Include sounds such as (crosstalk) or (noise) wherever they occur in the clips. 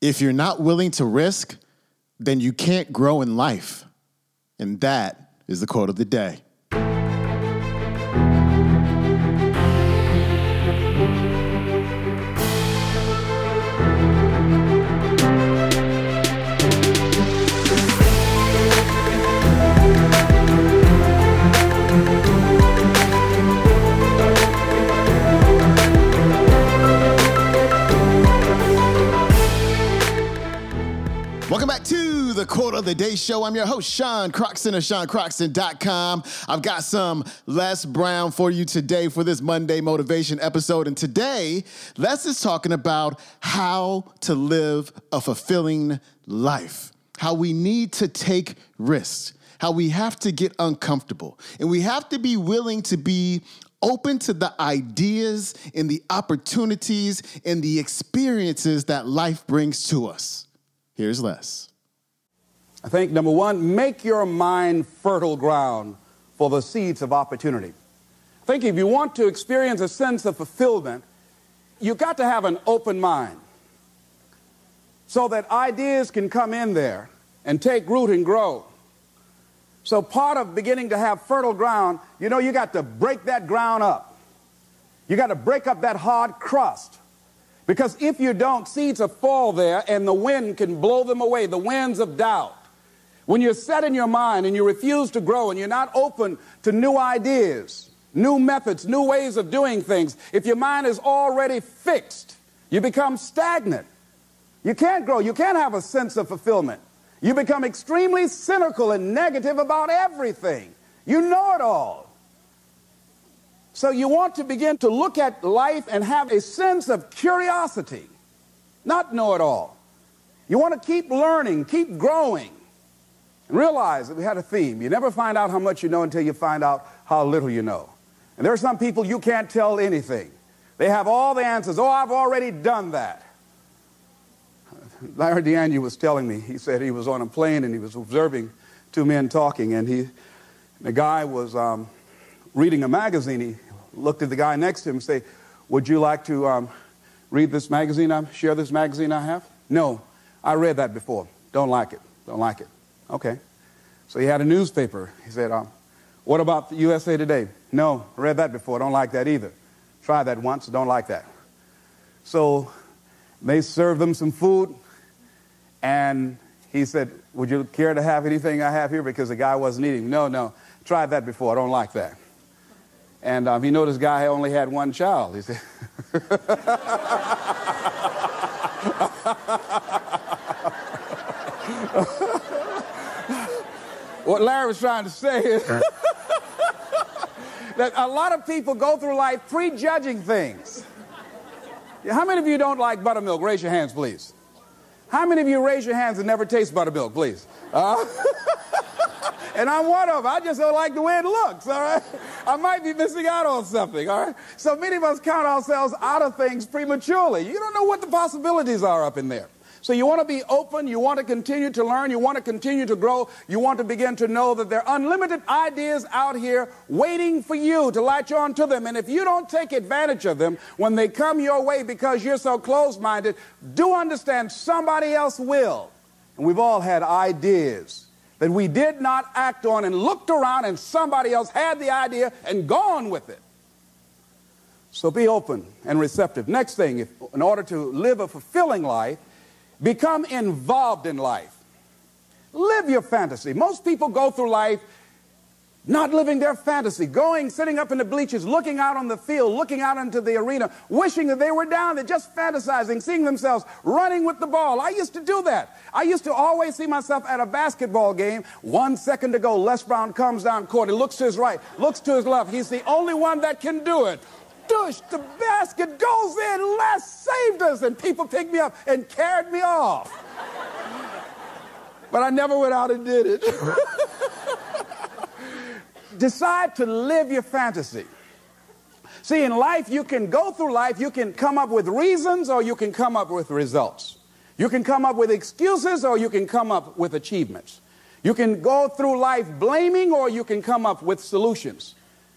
If you're not willing to risk, then you can't grow in life. And that is the quote of the day. The Day Show. I'm your host, Sean Croxton of SeanCroxton.com. I've got some Les Brown for you today for this Monday motivation episode. And today, Les is talking about how to live a fulfilling life, how we need to take risks, how we have to get uncomfortable, and we have to be willing to be open to the ideas and the opportunities and the experiences that life brings to us. Here's Les. I think number one, make your mind fertile ground for the seeds of opportunity. I think if you want to experience a sense of fulfillment, you've got to have an open mind so that ideas can come in there and take root and grow. So part of beginning to have fertile ground, you know, you got to break that ground up. You got to break up that hard crust. Because if you don't, seeds will fall there and the wind can blow them away, the winds of doubt. When you're set in your mind and you refuse to grow and you're not open to new ideas, new methods, new ways of doing things, if your mind is already fixed, you become stagnant. You can't grow. You can't have a sense of fulfillment. You become extremely cynical and negative about everything. You know it all. So you want to begin to look at life and have a sense of curiosity, not know it all. You want to keep learning, keep growing, realize that we had a theme. You never find out how much you know until you find out how little you know. And there are some people you can't tell anything. They have all the answers. Oh, I've already done that. Larry DeAngelo was telling me, he said he was on a plane and he was observing two men talking, and he, the guy was um, reading a magazine. He looked at the guy next to him and say, would you like to um, read this magazine, I share this magazine I have? No, I read that before. Don't like it. Don't like it. Okay. So he had a newspaper. He said, um, what about the USA Today? No, read that before. Don't like that either. Try that once. Don't like that. So they served them some food, and he said, would you care to have anything I have here? Because the guy wasn't eating. No, no. Tried that before. I don't like that. And um, he noticed guy only had one child. He said, (laughs) what Larry was trying to say is (laughs) that a lot of people go through life prejudging things. How many of you don't like buttermilk? Raise your hands, please. How many of you raise your hands and never taste buttermilk, please? Uh, (laughs) and I'm one of them. I just don't like the way it looks, all right? I might be missing out on something, all right? So many of us count ourselves out of things prematurely. You don't know what the possibilities are up in there. So you want to be open, you want to continue to learn, you want to continue to grow, you want to begin to know that there are unlimited ideas out here waiting for you to latch on to them. And if you don't take advantage of them when they come your way because you're so closed minded, do understand somebody else will. And we've all had ideas that we did not act on and looked around and somebody else had the idea and gone with it. So be open and receptive. Next thing, if, in order to live a fulfilling life, Become involved in life. Live your fantasy. Most people go through life not living their fantasy, going, sitting up in the bleachers, looking out on the field, looking out into the arena, wishing that they were down there, just fantasizing, seeing themselves running with the ball. I used to do that. I used to always see myself at a basketball game. One second to go, Les Brown comes down court. He looks to his right, looks to his left. He's the only one that can do it douche, the basket goes in. Les saved us. And people picked me up and carried me off. but I never went out and did it. (laughs) Decide to live your fantasy. See, in life, you can go through life, you can come up with reasons or you can come up with results. You can come up with excuses or you can come up with achievements. You can go through life blaming or you can come up with solutions.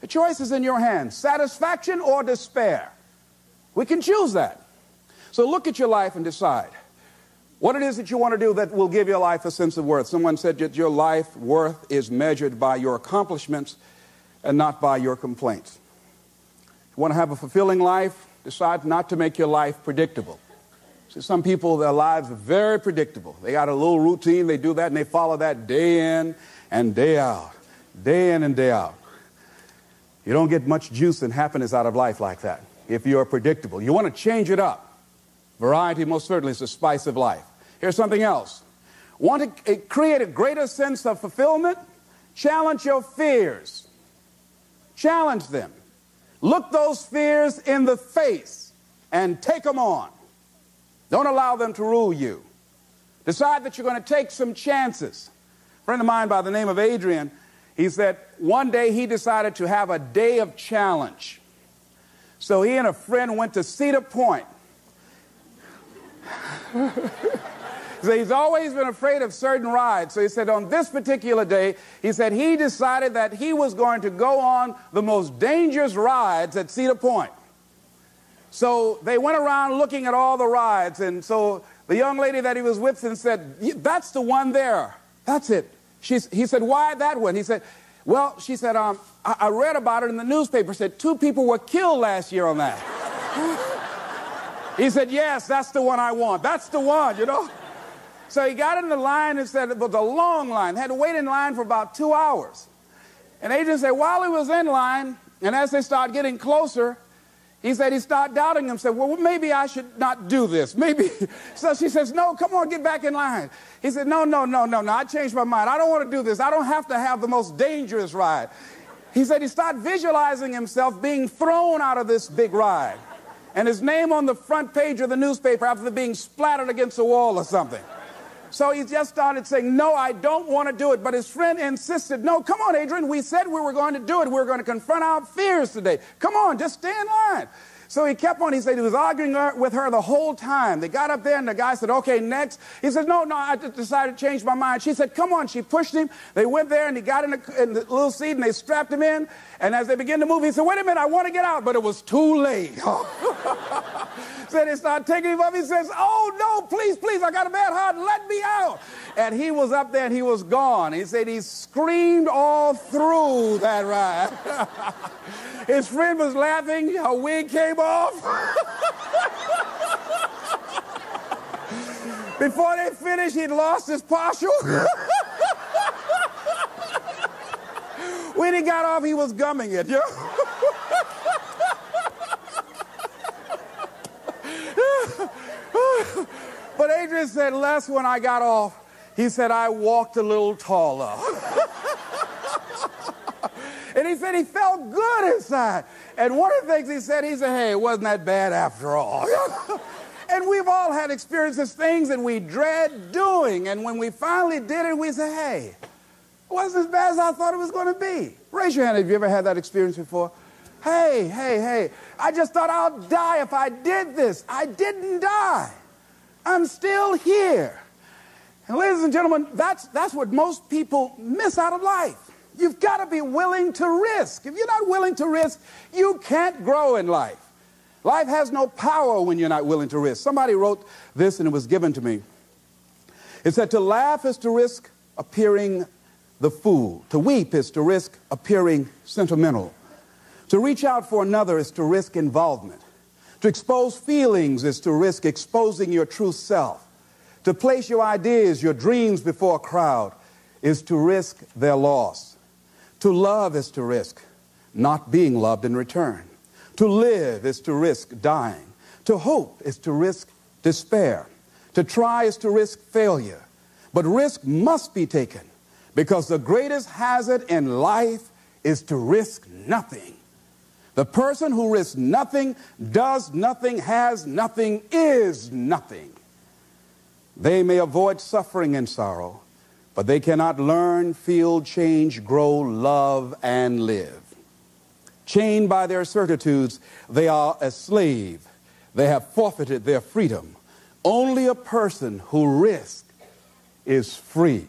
The choice is in your hands satisfaction or despair. We can choose that. So look at your life and decide What it is that you want to do that will give your life a sense of worth. Someone said that your life worth is measured by your accomplishments and not by your complaints. If you want to have a fulfilling life, decide not to make your life predictable. See, some people, their lives are very predictable. They got a little routine, they do that, and they follow that day in and day out, day in and day out. You don't get much juice and happiness out of life like that if you're predictable. You want to change it up. Variety, most certainly, is the spice of life. Here's something else. Want to eh, create a greater sense of fulfillment? Challenge your fears. Challenge them. Look those fears in the face and take them on. Don't allow them to rule you. Decide that you're going to take some chances. A friend of mine by the name of Adrian, he said one day he decided to have a day of challenge. So he and a friend went to Cedar Point. (laughs) So he's always been afraid of certain rides. So he said on this particular day, he said he decided that he was going to go on the most dangerous rides at Cedar Point. So they went around looking at all the rides. And so the young lady that he was with and said, That's the one there. That's it. He said, Why that one? He said, Well, she said, um, I, I read about it in the newspaper. Said two people were killed last year on that. he said, Yes, that's the one I want. That's the one, you know. So he got in the line and said it was a long line. Had to wait in line for about two hours. And Adrian said, while he was in line, and as they started getting closer, he said he started doubting himself. Well, maybe I should not do this. Maybe. (laughs) So she says, No, come on, get back in line. He said, No, no, no, no, no. I changed my mind. I don't want to do this. I don't have to have the most dangerous ride. He said he started visualizing himself being thrown out of this big ride and his name on the front page of the newspaper after being splattered against a wall or something. So he just started saying, No, I don't want to do it. But his friend insisted, No, come on, Adrian. We said we were going to do it. We are going to confront our fears today. Come on, just stay in line. So he kept on. He said he was arguing with her the whole time. They got up there, and the guy said, Okay, next. He said, No, no, I just decided to change my mind. She said, Come on. She pushed him. They went there, and he got in the, in the little seat, and they strapped him in. And as they began to move, he said, Wait a minute, I want to get out. But it was too late. (laughs) said they started taking him up. He says, Oh, no, please, please, I got a bad heart. Let me out. And he was up there and he was gone. He said he screamed all through that ride. (laughs) His friend was laughing. Her wig came off. Before they finished, he'd lost his partial. when he got off, he was gumming it. Know? but Adrian said, Les, when I got off, he said, I walked a little taller. He said he felt good inside. And one of the things he said, he said, hey, it wasn't that bad after all. (laughs) and we've all had experiences, things that we dread doing. And when we finally did it, we say, hey, it wasn't as bad as I thought it was going to be. Raise your hand if you ever had that experience before. Hey, hey, hey, I just thought I'll die if I did this. I didn't die. I'm still here. And ladies and gentlemen, that's, that's what most people miss out of life. You've got to be willing to risk. If you're not willing to risk, you can't grow in life. Life has no power when you're not willing to risk. Somebody wrote this and it was given to me. It said, To laugh is to risk appearing the fool, to weep is to risk appearing sentimental. To reach out for another is to risk involvement. To expose feelings is to risk exposing your true self. To place your ideas, your dreams before a crowd is to risk their loss. To love is to risk not being loved in return. To live is to risk dying. To hope is to risk despair. To try is to risk failure. But risk must be taken because the greatest hazard in life is to risk nothing. The person who risks nothing, does nothing, has nothing, is nothing. They may avoid suffering and sorrow, but they cannot learn, feel, change, grow, love, and live. Chained by their certitudes, they are a slave. They have forfeited their freedom. Only a person who risks is free.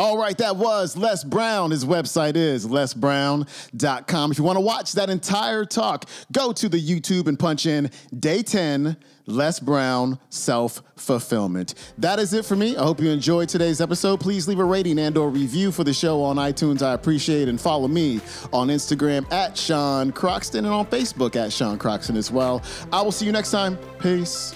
All right, that was Les Brown. His website is lesbrown.com. If you want to watch that entire talk, go to the YouTube and punch in day 10 Les Brown self fulfillment. That is it for me. I hope you enjoyed today's episode. Please leave a rating and or review for the show on iTunes. I appreciate. And follow me on Instagram at Sean Croxton and on Facebook at Sean Croxton as well. I will see you next time. Peace.